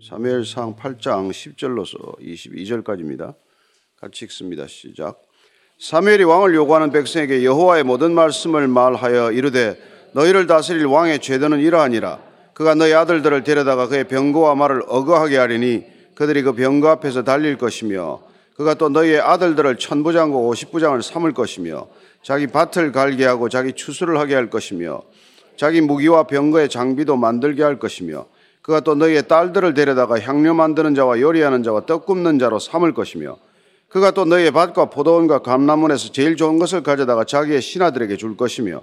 사무엘상 8장 10절로서 22절까지입니다. 같이 읽습니다. 시작. 사무엘이 왕을 요구하는 백성에게 여호와의 모든 말씀을 말하여 이르되 너희를 다스릴 왕의 죄도는 이러하니라. 그가 너희 아들들을 데려다가 그의 병거와 말을 어거하게 하리니 그들이 그 병거 앞에서 달릴 것이며 그가 또 너희의 아들들을 천부장과 오십부장을 삼을 것이며 자기 밭을 갈게 하고 자기 추수를 하게 할 것이며 자기 무기와 병거의 장비도 만들게 할 것이며 그가 또 너희의 딸들을 데려다가 향료 만드는 자와 요리하는 자와 떡 굽는 자로 삼을 것이며 그가 또 너희의 밭과 포도원과 감나문에서 제일 좋은 것을 가져다가 자기의 신하들에게 줄 것이며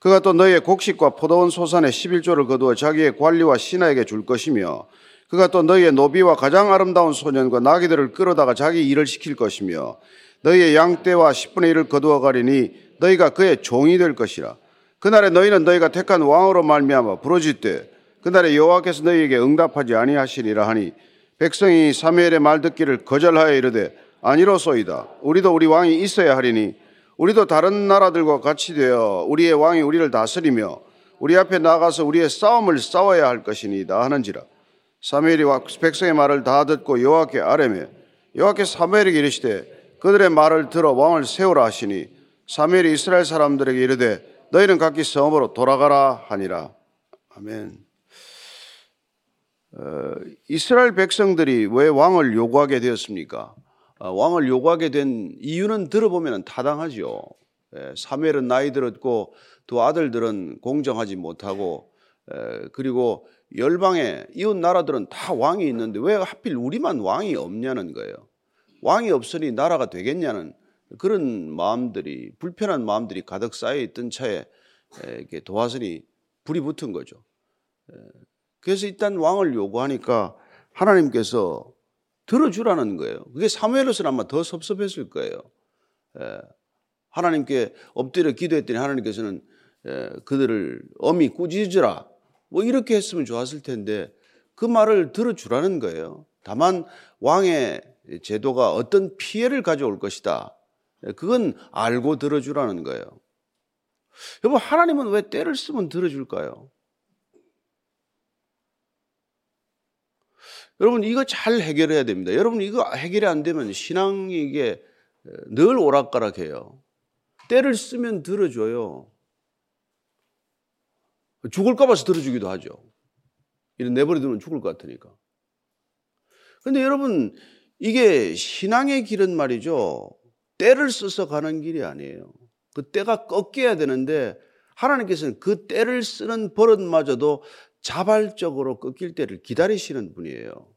그가 또 너희의 곡식과 포도원 소산의 11조를 거두어 자기의 관리와 신하에게 줄 것이며 그가 또 너희의 노비와 가장 아름다운 소년과 나귀들을 끌어다가 자기 일을 시킬 것이며 너희의 양떼와 10분의 1을 거두어 가리니 너희가 그의 종이 될 것이라. 그날에 너희는 너희가 택한 왕으로 말미암아 부러질 그날에 여호와께서 너희에게 응답하지 아니하시리라 하니 백성이 사무엘의 말 듣기를 거절하여 이르되 아니로소이다. 우리도 우리 왕이 있어야 하리니 우리도 다른 나라들과 같이 되어 우리의 왕이 우리를 다스리며 우리 앞에 나가서 우리의 싸움을 싸워야 할 것이니이다 하는지라. 사무엘이 백성의 말을 다 듣고 여호와께 아뢰며 여호와께 사무엘에게 이르시되 그들의 말을 들어 왕을 세우라 하시니 사무엘이 이스라엘 사람들에게 이르되 너희는 각기 성읍으로 돌아가라 하니라. 아멘. 어, 이스라엘 백성들이 왜 왕을 요구하게 되었습니까? 어, 왕을 요구하게 된 이유는 들어보면 타당하죠. 예, 사무엘은 나이 들었고 두 아들들은 공정하지 못하고 에, 그리고 열방의 이웃 나라들은 다 왕이 있는데 왜 하필 우리만 왕이 없냐는 거예요. 왕이 없으니 나라가 되겠냐는 그런 마음들이 불편한 마음들이 가득 쌓여 있던 차에 이렇게 도화선이 불이 붙은 거죠. 그래서 일단 왕을 요구하니까 하나님께서 들어주라는 거예요. 그게 사무엘로서는 아마 더 섭섭했을 거예요. 하나님께 엎드려 기도했더니 하나님께서는 그들을 엄히 꾸짖으라. 뭐 이렇게 했으면 좋았을 텐데 그 말을 들어주라는 거예요. 다만 왕의 제도가 어떤 피해를 가져올 것이다. 그건 알고 들어주라는 거예요. 여보, 하나님은 왜 때를 쓰면 들어줄까요? 여러분, 이거 잘 해결해야 됩니다. 여러분, 이거 해결이 안 되면 신앙이 이게 늘 오락가락해요. 때를 쓰면 들어줘요. 죽을까 봐서 들어주기도 하죠. 이런 내버려두면 죽을 것 같으니까. 근데 여러분, 이게 신앙의 길은 말이죠. 때를 써서 가는 길이 아니에요. 그 때가 꺾여야 되는데 하나님께서는 그 때를 쓰는 버릇마저도 자발적으로 꺾일 때를 기다리시는 분이에요.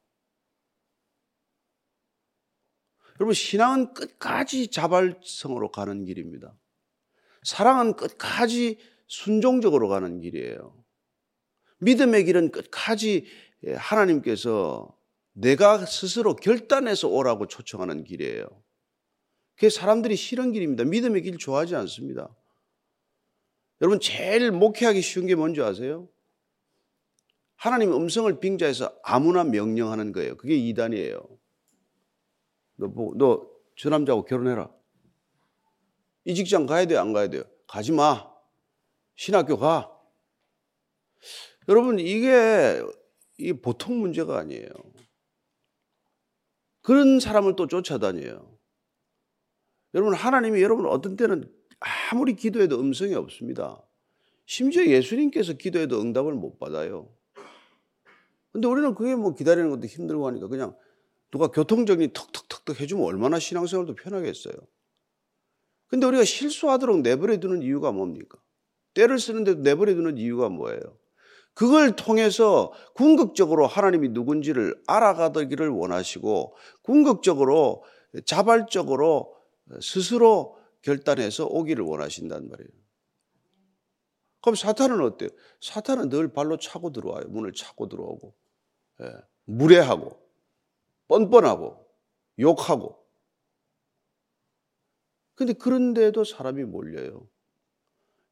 여러분, 신앙은 끝까지 자발성으로 가는 길입니다. 사랑은 끝까지 순종적으로 가는 길이에요. 믿음의 길은 끝까지 하나님께서 내가 스스로 결단해서 오라고 초청하는 길이에요. 그게 사람들이 싫은 길입니다. 믿음의 길 좋아하지 않습니다. 여러분, 제일 목회하기 쉬운 게 뭔지 아세요? 하나님 음성을 빙자해서 아무나 명령하는 거예요. 그게 이단이에요. 너, 뭐, 너, 저 남자하고 결혼해라. 이 직장 가야 돼, 안 가야 돼요? 가지 마. 신학교 가. 여러분, 이게, 이게 보통 문제가 아니에요. 그런 사람을 또 쫓아다녀요. 여러분, 하나님이 여러분 어떤 때는 아무리 기도해도 음성이 없습니다. 심지어 예수님께서 기도해도 응답을 못 받아요. 근데 우리는 그게 뭐 기다리는 것도 힘들고 하니까 그냥 누가 교통정리 턱턱턱턱 해주면 얼마나 신앙생활도 편하겠어요. 근데 우리가 실수하도록 내버려 두는 이유가 뭡니까? 때를 쓰는데도 내버려 두는 이유가 뭐예요? 그걸 통해서 궁극적으로 하나님이 누군지를 알아가기를 원하시고 궁극적으로 자발적으로 스스로 결단해서 오기를 원하신단 말이에요. 그럼 사탄은 어때요? 사탄은 늘 발로 차고 들어와요. 문을 차고 들어오고. 예. 무례하고, 뻔뻔하고, 욕하고. 근데 그런데도 사람이 몰려요.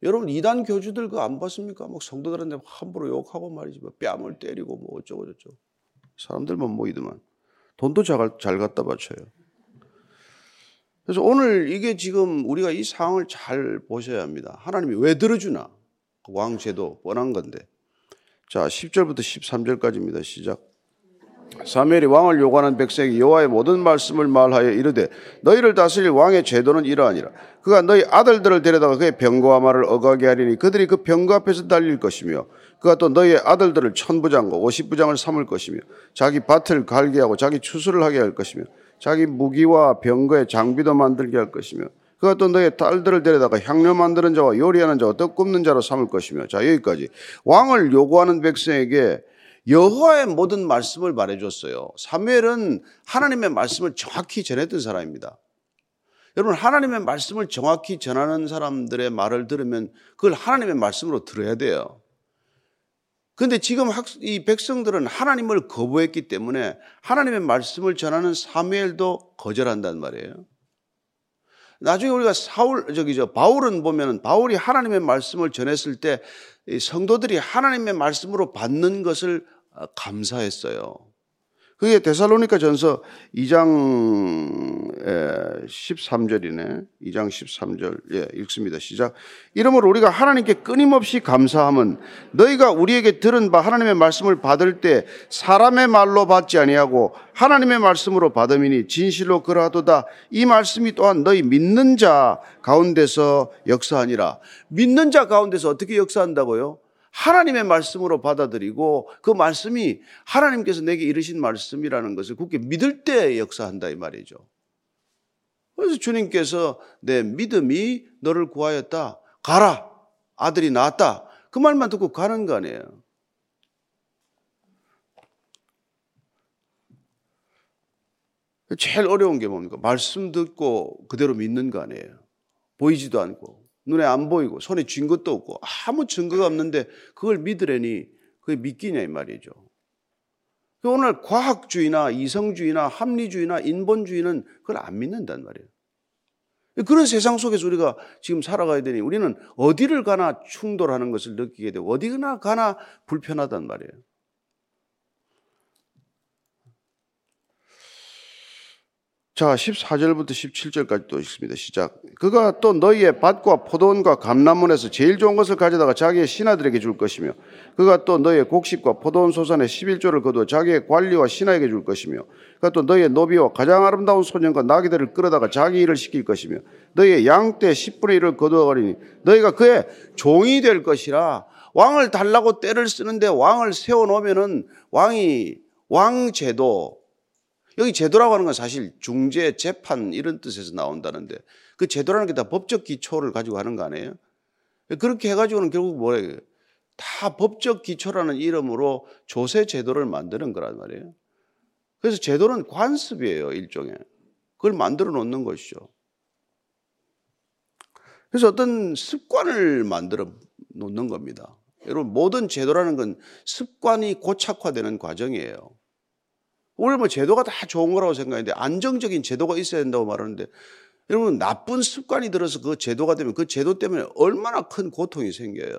여러분, 이단 교주들 그거 안 봤습니까? 막 성도들한테 함부로 욕하고 말이지. 뭐 뺨을 때리고 뭐 어쩌고 저쩌고. 사람들만 모이더만. 돈도 잘, 잘 갖다 바쳐요. 그래서 오늘 이게 지금 우리가 이 상황을 잘 보셔야 합니다. 하나님이 왜 들어주나? 왕제도 뻔한 건데. 자, 10절부터 13절까지입니다. 시작. 사무엘이 왕을 요구하는 백성이 여호와의 모든 말씀을 말하여 이르되 너희를 다스릴 왕의 제도는 이러하니라 그가 너희 아들들을 데려다가 그의 병거와 말을 어가게 하리니 그들이 그 병거 앞에서 달릴 것이며 그가 또 너희의 아들들을 천부장과 오십부장을 삼을 것이며 자기 밭을 갈게 하고 자기 추수를 하게 할 것이며 자기 무기와 병거의 장비도 만들게 할 것이며 그가 또 너의 딸들을 데려다가 향료 만드는 자와 요리하는 자와 떡 굽는 자로 삼을 것이며 자 여기까지 왕을 요구하는 백성에게 여호와의 모든 말씀을 말해줬어요. 사무엘은 하나님의 말씀을 정확히 전했던 사람입니다. 여러분 하나님의 말씀을 정확히 전하는 사람들의 말을 들으면 그걸 하나님의 말씀으로 들어야 돼요. 그런데 지금 이 백성들은 하나님을 거부했기 때문에 하나님의 말씀을 전하는 사무엘도 거절한단 말이에요. 나중에 우리가 사울 저기 저 바울은 보면은 바울이 하나님의 말씀을 전했을 때 성도들이 하나님의 말씀으로 받는 것을 어, 감사했어요. 그게 데살로니가 전서 2장 13절이네. 2장 13절. 예, 읽습니다. 시작. 이러므로 우리가 하나님께 끊임없이 감사함은 너희가 우리에게 들은 바 하나님의 말씀을 받을 때 사람의 말로 받지 아니하고 하나님의 말씀으로 받음이니 진실로 그러하도다. 이 말씀이 또한 너희 믿는 자 가운데서 역사하니라. 믿는 자 가운데서 어떻게 역사한다고요? 하나님의 말씀으로 받아들이고 그 말씀이 하나님께서 내게 이르신 말씀이라는 것을 굳게 믿을 때 역사한다 이 말이죠. 그래서 주님께서 내 믿음이 너를 구하였다. 가라. 아들이 낳았다. 그 말만 듣고 가는 거 아니에요. 제일 어려운 게 뭡니까? 말씀 듣고 그대로 믿는 거 아니에요. 보이지도 않고. 눈에 안 보이고 손에 쥔 것도 없고 아무 증거가 없는데 그걸 믿으려니 그게 믿기냐 이 말이죠. 그 오늘 과학주의나 이성주의나 합리주의나 인본주의는 그걸 안 믿는단 말이에요. 그런 세상 속에서 우리가 지금 살아가야 되니 우리는 어디를 가나 충돌하는 것을 느끼게 되고 어디나 가나 불편하단 말이에요. 자, 14절부터 17절까지 또 읽습니다. 시작. 그가 또 너희의 밭과 포도원과 감람문에서 제일 좋은 것을 가져다가 자기의 신하들에게 줄 것이며 그가 또 너희의 곡식과 포도원 소산의 11조를 거두어 자기의 관리와 신하에게 줄 것이며 그가 또 너희의 노비와 가장 아름다운 소년과 나귀들을 끌어다가 자기 일을 시킬 것이며 너희의 양떼 10분의 1을 거두어 가리니 너희가 그의 종이 될 것이라 왕을 달라고 때를 쓰는데 왕을 세워 놓으면은 왕이 왕제도 여기 제도라고 하는 건 사실 중재, 재판 이런 뜻에서 나온다는데 그 제도라는 게 다 법적 기초를 가지고 하는 거 아니에요? 그렇게 해가지고는 결국 뭐예요? 다 법적 기초라는 이름으로 조세 제도를 만드는 거란 말이에요. 그래서 제도는 관습이에요, 일종의. 그걸 만들어 놓는 것이죠. 그래서 어떤 습관을 만들어 놓는 겁니다. 여러분, 모든 제도라는 건 습관이 고착화되는 과정이에요. 오늘 뭐 제도가 다 좋은 거라고 생각했는데 안정적인 제도가 있어야 된다고 말하는데 여러분 나쁜 습관이 들어서 그 제도가 되면 그 제도 때문에 얼마나 큰 고통이 생겨요.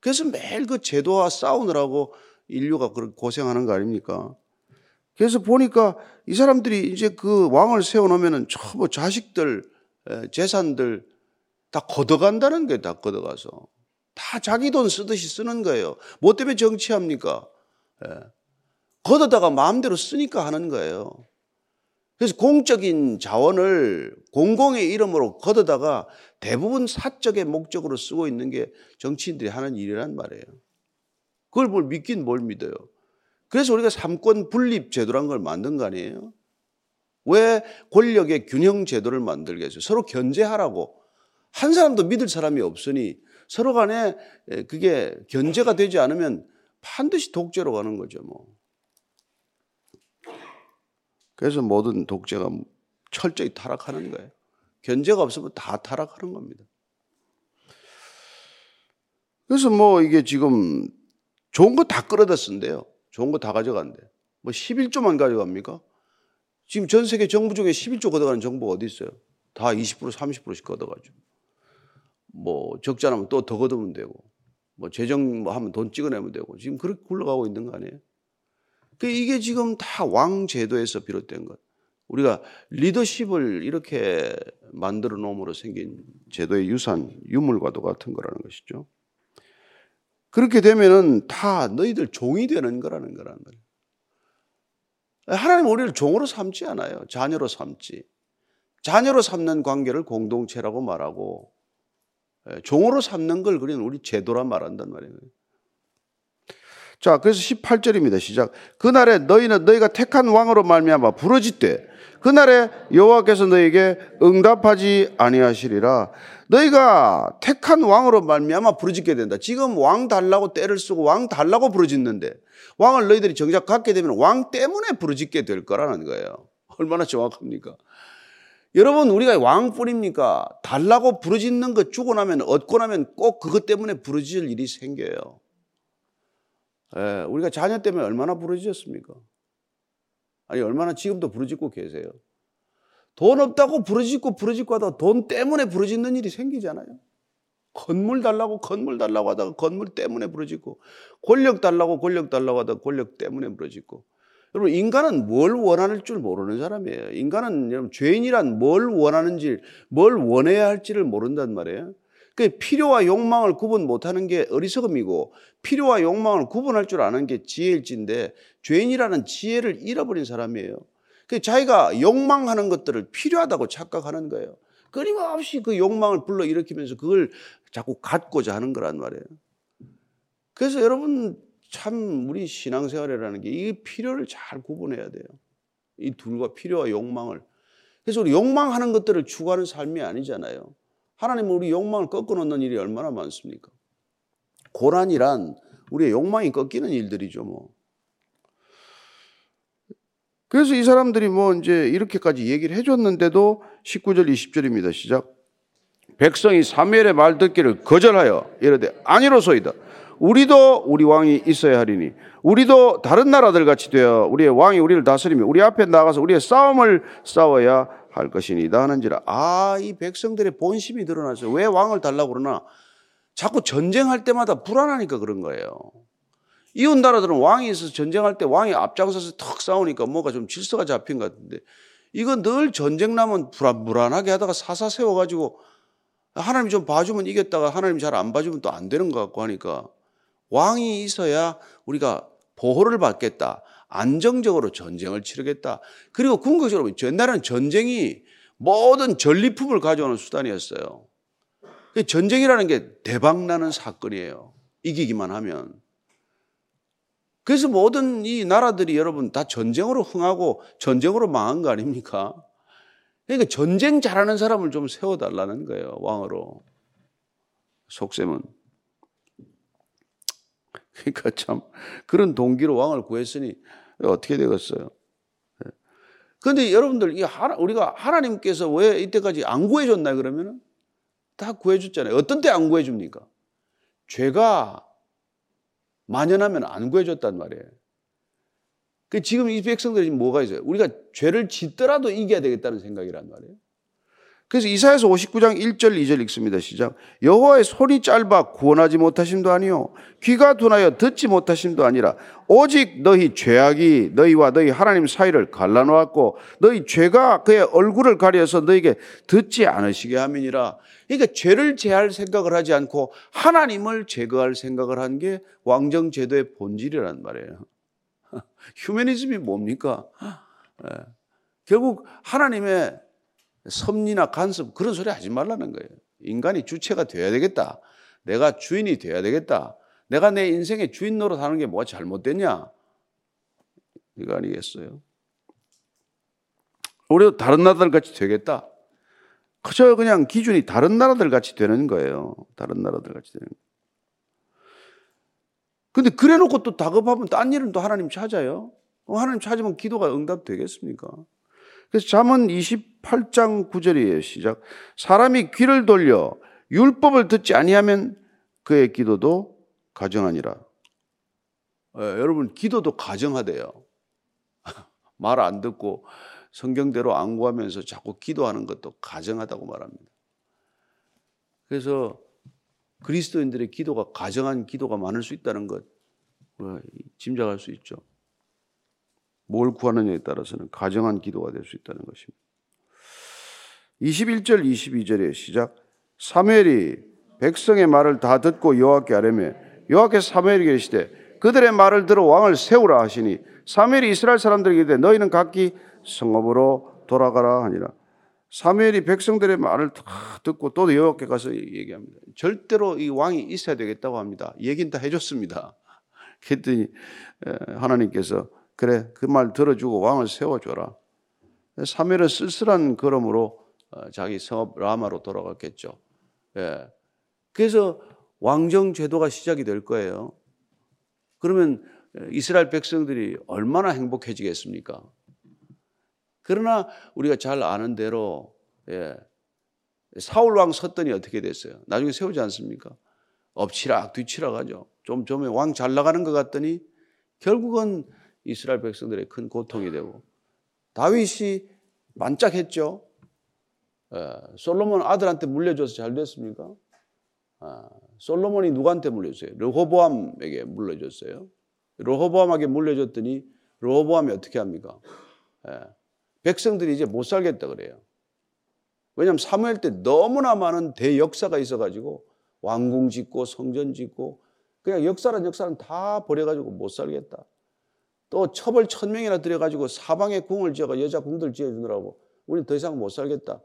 그래서 매일 그 제도와 싸우느라고 인류가 그렇게 고생하는 거 아닙니까? 그래서 보니까 이 사람들이 이제 그 왕을 세워놓으면은 전부 자식들, 재산들 다 걷어간다는 거예요. 다 걷어가서. 다 자기 돈 쓰듯이 쓰는 거예요. 뭐 때문에 정치합니까? 걷어다가 마음대로 쓰니까 하는 거예요. 그래서 공적인 자원을 공공의 이름으로 걷어다가 대부분 사적인 목적으로 쓰고 있는 게 정치인들이 하는 일이란 말이에요. 그걸 뭘 믿긴 뭘 믿어요. 그래서 우리가 삼권 분립 제도란 걸 만든 거 아니에요? 왜 권력의 균형 제도를 만들겠어요? 서로 견제하라고. 한 사람도 믿을 사람이 없으니 서로 간에 그게 견제가 되지 않으면 반드시 독재로 가는 거죠, 뭐. 그래서 모든 독재가 철저히 타락하는 거예요. 견제가 없으면 다 타락하는 겁니다. 그래서 뭐 이게 지금 좋은 거 다 끌어다 쓴대요. 좋은 거 다 가져간대. 뭐 11조만 가져갑니까? 지금 전 세계 정부 중에 11조 걷어가는 정부가 어디 있어요? 다 20% 30%씩 걷어가죠. 뭐 않으면 또 더 걷으면 되고 뭐 재정 뭐 하면 돈 찍어내면 되고 지금 그렇게 굴러가고 있는 거 아니에요? 그 이게 지금 다 왕제도에서 비롯된 것. 우리가 리더십을 이렇게 만들어 놓음으로 생긴 제도의 유산, 유물과도 같은 거라는 것이죠. 그렇게 되면은 다 너희들 종이 되는 거라는 거라는 거예요. 하나님 우리를 종으로 삼지 않아요. 자녀로 삼지. 자녀로 삼는 관계를 공동체라고 말하고 예, 종으로 삼는 걸 그리는 우리 제도라 말한단 말이에요. 자, 그래서 18절입니다. 시작. 그날에 너희는 너희가 택한 왕으로 말미암아 부르짖되 그날에 여호와께서 너에게 응답하지 아니하시리라. 너희가 택한 왕으로 말미암아 부르짖게 된다. 지금 왕 달라고 때를 쓰고 왕 달라고 부르짖는데 왕을 너희들이 정작 갖게 되면 왕 때문에 부르짖게 될 거라는 거예요. 얼마나 정확합니까? 여러분 우리가 왕뿐입니까? 달라고 부르짖는 것 주고 나면 얻고 나면 꼭 그것 때문에 부르짖을 일이 생겨요. 예, 우리가 자녀 때문에 얼마나 부르짖었습니까? 아니 얼마나 지금도 부르짖고 계세요. 돈 없다고 부르짖고 부르짖고 하다가 돈 때문에 부르짖는 일이 생기잖아요. 건물 달라고 건물 달라고 하다가 건물 때문에 부르짖고 권력 달라고 권력 달라고 하다가 권력 때문에 부르짖고 여러분 인간은 뭘 원하는 줄 모르는 사람이에요. 인간은 여러분 죄인이란 뭘 원하는지 뭘 원해야 할지를 모른단 말이에요. 그 필요와 욕망을 구분 못하는 게 어리석음이고 필요와 욕망을 구분할 줄 아는 게 지혜일진데 죄인이라는 지혜를 잃어버린 사람이에요. 그 자기가 욕망하는 것들을 필요하다고 착각하는 거예요. 끊임없이 그 욕망을 불러 일으키면서 그걸 자꾸 갖고자 하는 거란 말이에요. 그래서 여러분 참 우리 신앙생활이라는 게 이 필요를 잘 구분해야 돼요. 이 둘과 필요와 욕망을. 그래서 우리 욕망하는 것들을 추구하는 삶이 아니잖아요. 하나님은 우리 욕망을 꺾어 놓는 일이 얼마나 많습니까? 고난이란 우리의 욕망이 꺾이는 일들이죠, 뭐. 그래서 이 사람들이 뭐 이제 이렇게까지 얘기를 해줬는데도 19절, 20절입니다. 시작. 백성이 사무엘의 말 듣기를 거절하여 이르되 아니로소이다. 우리도 우리 왕이 있어야 하리니 우리도 다른 나라들 같이 되어 우리의 왕이 우리를 다스리며 우리 앞에 나가서 우리의 싸움을 싸워야 할 것이니다 하는지라 아 이 백성들의 본심이 드러나서 왜 왕을 달라고 그러나 자꾸 전쟁할 때마다 불안하니까 그런 거예요. 이웃 나라들은 왕이 있어서 전쟁할 때 왕이 앞장서서 턱 싸우니까 뭔가 좀 질서가 잡힌 것 같은데 이건 늘 전쟁 나면 불안, 불안하게 하다가 사사 세워가지고 하나님 좀 봐주면 이겼다가 하나님 잘 안 봐주면 또 안 되는 것 같고 하니까 왕이 있어야 우리가 보호를 받겠다. 안정적으로 전쟁을 치르겠다. 그리고 궁극적으로 옛날에는 전쟁이 모든 전리품을 가져오는 수단이었어요. 전쟁이라는 게 대박나는 사건이에요. 이기기만 하면. 그래서 모든 이 나라들이 여러분 다 전쟁으로 흥하고 전쟁으로 망한 거 아닙니까? 그러니까 전쟁 잘하는 사람을 좀 세워달라는 거예요, 왕으로. 속셈은. 그러니까 참 그런 동기로 왕을 구했으니 어떻게 되겠어요? 그런데 여러분들 우리가 하나님께서 왜 이때까지 안 구해줬나 그러면은 다 구해줬잖아요. 어떤 때 안 구해줍니까? 죄가 만연하면 안 구해줬단 말이에요. 그 지금 이 백성들이 뭐가 있어요? 우리가 죄를 짓더라도 이겨야 되겠다는 생각이란 말이에요. 그래서 이사에서 59장 1절 2절 읽습니다. 시작. 여호와의 손이 짧아 구원하지 못하심도 아니요 귀가 둔하여 듣지 못하심도 아니라 오직 너희 죄악이 너희와 너희 하나님 사이를 갈라놓았고 너희 죄가 그의 얼굴을 가려서 너희에게 듣지 않으시게 함이니라. 그러니까 죄를 제할 생각을 하지 않고 하나님을 제거할 생각을 한 게 왕정 제도의 본질이란 말이에요. 휴머니즘이 뭡니까? 네. 결국 하나님의 섭리나 간섭 그런 소리 하지 말라는 거예요. 인간이 주체가 돼야 되겠다. 내가 주인이 돼야 되겠다. 내가 내 인생의 주인 노릇 하는 게 뭐가 잘못됐냐? 이거 아니겠어요? 우리도 다른 나라들 같이 되겠다. 그저 그냥 기준이 다른 나라들 같이 되는 거예요. 다른 나라들 같이 되는 거예요. 근데 그래 놓고 또 다급하면 딴 일은 또 하나님 찾아요. 하나님 찾으면 기도가 응답되겠습니까? 그래서 잠언 28장 9절이에요. 시작. 사람이 귀를 돌려 율법을 듣지 아니하면 그의 기도도 가정하니라. 예, 여러분 기도도 가정하대요. 말 안 듣고 성경대로 안 구하면서 자꾸 기도하는 것도 가정하다고 말합니다. 그래서 그리스도인들의 기도가 가정한 기도가 많을 수 있다는 것 짐작할 수 있죠. 뭘 구하느냐에 따라서는 가정한 기도가 될 수 있다는 것입니다. 21절 22절의 시작 사무엘이 백성의 말을 다 듣고 여호와께 아뢰매 여호와께서 사무엘에게 이르시되 그들의 말을 들어 왕을 세우라 하시니 사무엘이 이스라엘 사람들에게 이르되 너희는 각기 성읍으로 돌아가라 하니라. 사무엘이 백성들의 말을 다 듣고 또 여호와께 가서 얘기합니다. 절대로 이 왕이 있어야 되겠다고 합니다. 얘긴 다 해줬습니다. 그랬더니 하나님께서 그래 그 말 들어주고 왕을 세워줘라. 사무엘은 쓸쓸한 걸음으로 어, 자기 성읍 라마로 돌아갔겠죠. 예. 그래서 왕정 제도가 시작이 될 거예요. 그러면 이스라엘 백성들이 얼마나 행복해지겠습니까? 그러나 우리가 잘 아는 대로 예, 사울 왕 섰더니 어떻게 됐어요? 나중에 세우지 않습니까? 엎치락 뒤치락 하죠. 좀 좀에 왕 잘 나가는 것 같더니 결국은 이스라엘 백성들의 큰 고통이 되고 다윗이 만짝했죠. 예, 솔로몬 아들한테 물려줘서 잘 됐습니까? 아, 솔로몬이 누구한테 물려줬어요? 르호보암에게 물려줬어요. 르호보암에게 물려줬더니 르호보암이 어떻게 합니까? 예, 백성들이 이제 못 살겠다 그래요. 왜냐하면 사무엘 때 너무나 많은 대역사가 있어가지고 왕궁 짓고 성전 짓고 그냥 역사란 역사는 다 버려가지고 못 살겠다. 또 첩을 천 명이나 들여가지고 사방에 궁을 지어가 여자 궁들 지어주느라고 우리 더 이상 못 살겠다.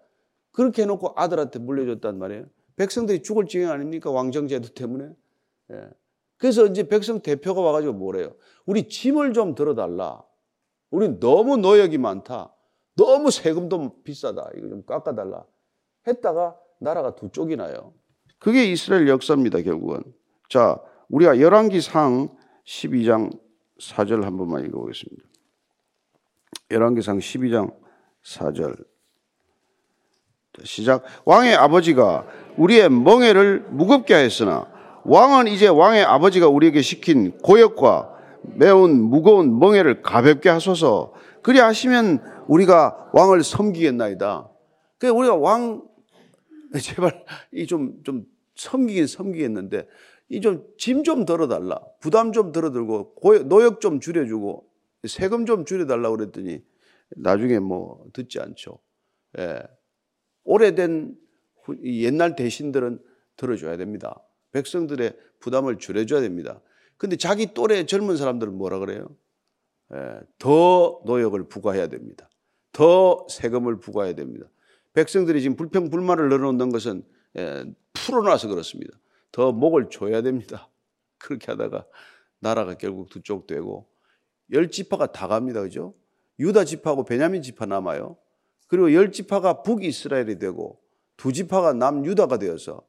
그렇게 해놓고 아들한테 물려줬단 말이에요. 백성들이 죽을 지경 아닙니까? 왕정제도 때문에. 예. 그래서 이제 백성 대표가 와가지고 뭐래요? 우리 짐을 좀 들어달라. 우리 너무 노역이 많다. 너무 세금도 비싸다. 이거 좀 깎아달라. 했다가 나라가 두 쪽이 나요. 그게 이스라엘 역사입니다, 결국은. 자, 우리가 열왕기상 12장 4절 한 번만 읽어보겠습니다. 열왕기상 12장 4절. 시작. 왕의 아버지가 우리의 멍에를 무겁게 하였으나 왕은 이제 왕의 아버지가 우리에게 시킨 고역과 매운 무거운 멍에를 가볍게 하소서. 그리 하시면 우리가 왕을 섬기겠나이다. 그 우리가 왕 제발 이 좀 좀 섬기긴 섬기겠는데 이 좀 짐 좀 덜어달라. 부담 좀 덜어들고 노역 좀 줄여주고 세금 좀 줄여달라 그랬더니 나중에 뭐 듣지 않죠. 예. 오래된 옛날 대신들은 들어줘야 됩니다. 백성들의 부담을 줄여줘야 됩니다. 근데 자기 또래 젊은 사람들은 뭐라 그래요? 예, 더 노역을 부과해야 됩니다. 더 세금을 부과해야 됩니다. 백성들이 지금 불평 불만을 늘어놓는 것은 예, 풀어놔서 그렇습니다. 더 목을 줘야 됩니다. 그렇게 하다가 나라가 결국 두 쪽 되고 열 지파가 다 갑니다. 그죠? 유다 지파하고 베냐민 지파 남아요. 그리고 열 지파가 북이스라엘이 되고 두 지파가 남유다가 되어서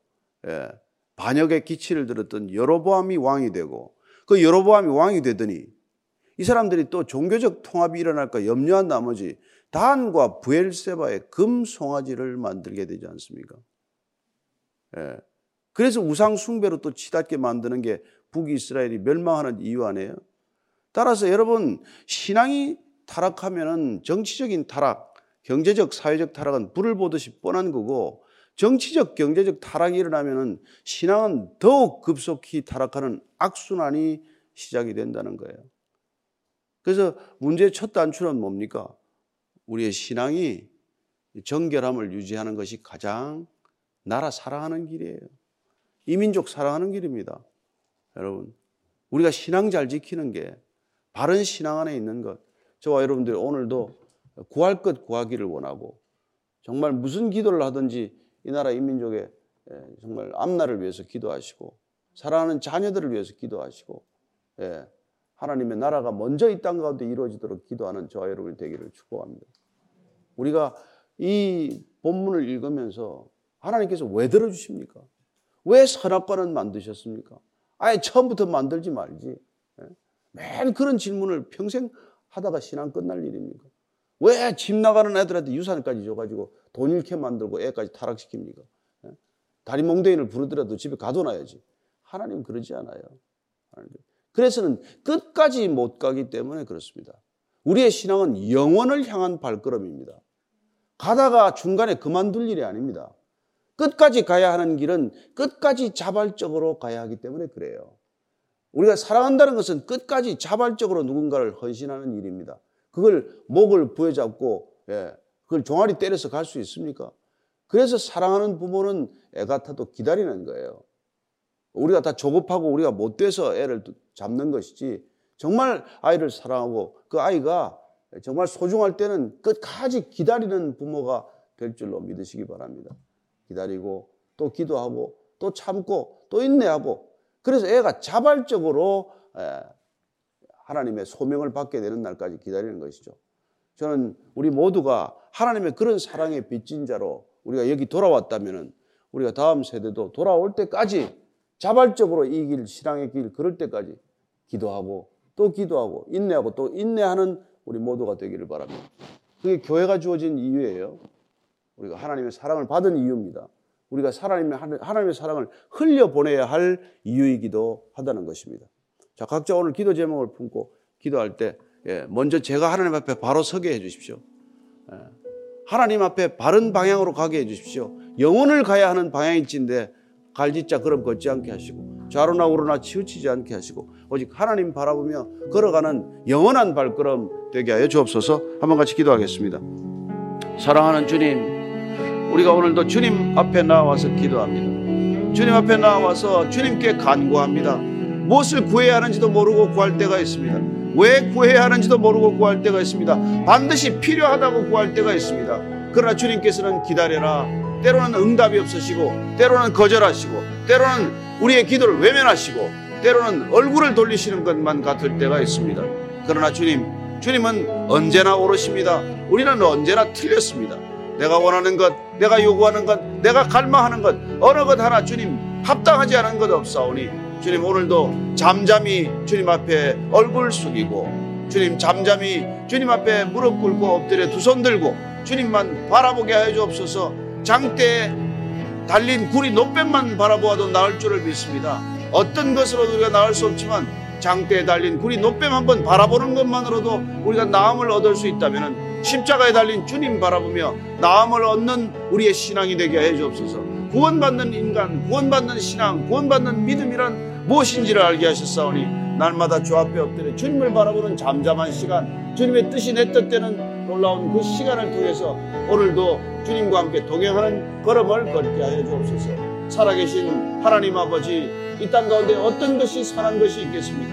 예, 반역의 기치를 들었던 여로보암이 왕이 되고 그 여로보암이 왕이 되더니 이 사람들이 또 종교적 통합이 일어날까 염려한 나머지 단과 부엘세바의 금 송아지를 만들게 되지 않습니까? 예. 그래서 우상 숭배로 또 치닫게 만드는 게 북이스라엘이 멸망하는 이유 아니에요? 따라서 여러분 신앙이 타락하면은 정치적인 타락, 경제적, 사회적 타락은 불을 보듯이 뻔한 거고 정치적, 경제적 타락이 일어나면 신앙은 더욱 급속히 타락하는 악순환이 시작이 된다는 거예요. 그래서 문제의 첫 단추는 뭡니까? 우리의 신앙이 정결함을 유지하는 것이 가장 나라 사랑하는 길이에요. 이민족 사랑하는 길입니다. 여러분, 우리가 신앙 잘 지키는 게 바른 신앙 안에 있는 것. 저와 여러분들이 오늘도 구할 것 구하기를 원하고 정말 무슨 기도를 하든지 이 나라 인민족의 예, 정말 앞날을 위해서 기도하시고 사랑하는 자녀들을 위해서 기도하시고 예, 하나님의 나라가 먼저 이 땅 가운데 이루어지도록 기도하는 저와 여러분이 되기를 축복합니다. 우리가 이 본문을 읽으면서 하나님께서 왜 들어주십니까? 왜 선악과는 만드셨습니까? 아예 처음부터 만들지 말지. 예? 매일 그런 질문을 평생 하다가 신앙 끝날 일입니까? 왜 집 나가는 애들한테 유산까지 줘가지고 돈 잃게 만들고 애까지 타락시킵니까? 예? 다리 몽대인을 부르더라도 집에 가둬놔야지. 하나님 그러지 않아요. 그래서는 끝까지 못 가기 때문에 그렇습니다. 우리의 신앙은 영원을 향한 발걸음입니다. 가다가 중간에 그만둘 일이 아닙니다. 끝까지 가야 하는 길은 끝까지 자발적으로 가야 하기 때문에 그래요. 우리가 사랑한다는 것은 끝까지 자발적으로 누군가를 헌신하는 일입니다. 그걸 목을 부여잡고 예, 그걸 종아리 때려서 갈 수 있습니까? 그래서 사랑하는 부모는 애 같아도 기다리는 거예요. 우리가 다 조급하고 우리가 못 돼서 애를 잡는 것이지 정말 아이를 사랑하고 그 아이가 정말 소중할 때는 끝까지 기다리는 부모가 될 줄로 믿으시기 바랍니다. 기다리고 또 기도하고 또 참고 또 인내하고 그래서 애가 자발적으로 하나님의 소명을 받게 되는 날까지 기다리는 것이죠. 저는 우리 모두가 하나님의 그런 사랑의 빚진 자로 우리가 여기 돌아왔다면 우리가 다음 세대도 돌아올 때까지 자발적으로 이 길, 신앙의 길, 그럴 때까지 기도하고 또 기도하고 인내하고 또 인내하는 우리 모두가 되기를 바랍니다. 그게 교회가 주어진 이유예요. 우리가 하나님의 사랑을 받은 이유입니다. 우리가 하나님의, 하나님의 사랑을 흘려보내야 할 이유이기도 하다는 것입니다. 자, 각자 오늘 기도 제목을 품고 기도할 때, 예, 먼저 제가 하나님 앞에 바로 서게 해 주십시오. 예, 하나님 앞에 바른 방향으로 가게 해 주십시오. 영혼을 가야 하는 방향일진데 갈짓자 걸음 걷지 않게 하시고 좌로나 우로나 치우치지 않게 하시고 오직 하나님 바라보며 걸어가는 영원한 발걸음 되게 하여 주옵소서 한번 같이 기도하겠습니다. 사랑하는 주님, 우리가 오늘도 주님 앞에 나와서 기도합니다. 주님 앞에 나와서 주님께 간구합니다. 무엇을 구해야 하는지도 모르고 구할 때가 있습니다. 왜 구해야 하는지도 모르고 구할 때가 있습니다. 반드시 필요하다고 구할 때가 있습니다. 그러나 주님께서는 기다려라. 때로는 응답이 없으시고, 때로는 거절하시고, 때로는 우리의 기도를 외면하시고, 때로는 얼굴을 돌리시는 것만 같을 때가 있습니다. 그러나 주님, 주님은 언제나 오르십니다. 우리는 언제나 틀렸습니다. 내가 원하는 것, 내가 요구하는 것, 내가 갈망하는 것, 어느 것 하나 주님 합당하지 않은 것 없사오니 주님 오늘도 잠잠히 주님 앞에 얼굴 숙이고 주님 잠잠히 주님 앞에 무릎 꿇고 엎드려 두 손 들고 주님만 바라보게 하여 주옵소서 장대에 달린 구리 노뱀만 바라보아도 나을 줄을 믿습니다. 어떤 것으로도 우리가 나을 수 없지만 장대에 달린 구리 노뱀 한번 바라보는 것만으로도 우리가 나음을 얻을 수 있다면 십자가에 달린 주님 바라보며 나음을 얻는 우리의 신앙이 되게 해 주옵소서. 구원받는 인간, 구원받는 신앙, 구원받는 믿음이란 무엇인지를 알게 하셨사오니 날마다 주 앞에 엎드려 주님을 바라보는 잠잠한 시간, 주님의 뜻이 내 뜻되는 놀라운 그 시간을 통해서 오늘도 주님과 함께 동행하는 걸음을 걷게 하여 주옵소서. 살아계신 하나님 아버지, 이 땅 가운데 어떤 것이 선한 것이 있겠습니까?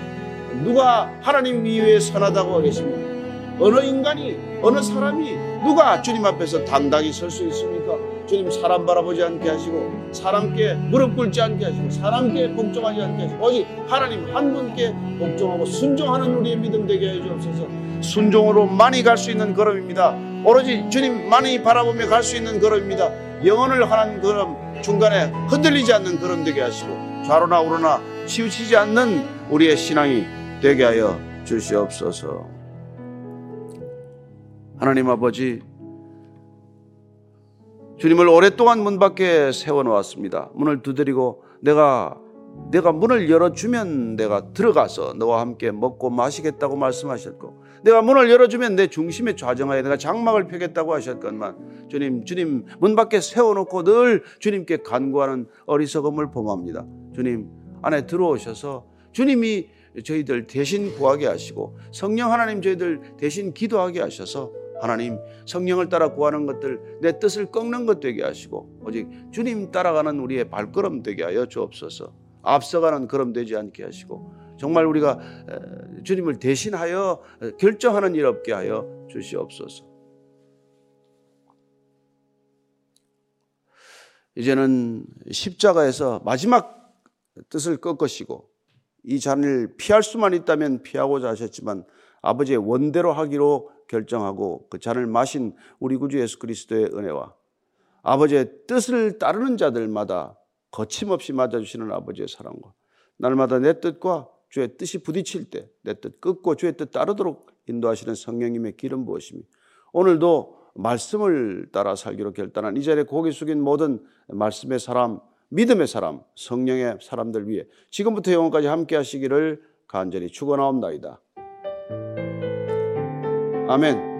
누가 하나님 이외에 선하다고 하겠습니까? 어느 인간이, 어느 사람이 누가 주님 앞에서 당당히 설 수 있습니까? 주님 사람 바라보지 않게 하시고 사람께 무릎 꿇지 않게 하시고 사람께 복종하지 않게 하시고 오직 하나님 한 분께 복종하고 순종하는 우리의 믿음 되게 해 주옵소서. 순종으로 많이 갈 수 있는 걸음입니다. 오로지 주님 많이 바라보며 갈 수 있는 걸음입니다. 영혼을 하는 걸음 중간에 흔들리지 않는 걸음 되게 하시고 좌로나 우로나 치우치지 않는 우리의 신앙이 되게 하여 주시옵소서. 하나님 아버지 주님을 오랫동안 문 밖에 세워놓았습니다. 문을 두드리고 내가 내가 문을 열어주면 내가 들어가서 너와 함께 먹고 마시겠다고 말씀하셨고 내가 문을 열어주면 내 중심에 좌정하여 내가 장막을 펴겠다고 하셨건만 주님 주님 문 밖에 세워놓고 늘 주님께 간구하는 어리석음을 범합니다. 주님 안에 들어오셔서 주님이 저희들 대신 구하게 하시고 성령 하나님 저희들 대신 기도하게 하셔서 하나님 성령을 따라 구하는 것들 내 뜻을 꺾는 것 되게 하시고 오직 주님 따라가는 우리의 발걸음 되게 하여 주옵소서. 앞서가는 걸음 되지 않게 하시고 정말 우리가 주님을 대신하여 결정하는 일 없게 하여 주시옵소서. 이제는 십자가에서 마지막 뜻을 꺾으시고 이 잔을 피할 수만 있다면 피하고자 하셨지만 아버지의 원대로 하기로 결정하고 그 잔을 마신 우리 구주 예수 그리스도의 은혜와 아버지의 뜻을 따르는 자들마다 거침없이 맞아주시는 아버지의 사랑과 날마다 내 뜻과 주의 뜻이 부딪힐 때 내 뜻 끊고 주의 뜻 따르도록 인도하시는 성령님의 기름 부으심이 오늘도 말씀을 따라 살기로 결단한 이 자리에 고개 숙인 모든 말씀의 사람, 믿음의 사람, 성령의 사람들 위해 지금부터 영원까지 함께 하시기를 간절히 축원하옵나이다. 아멘.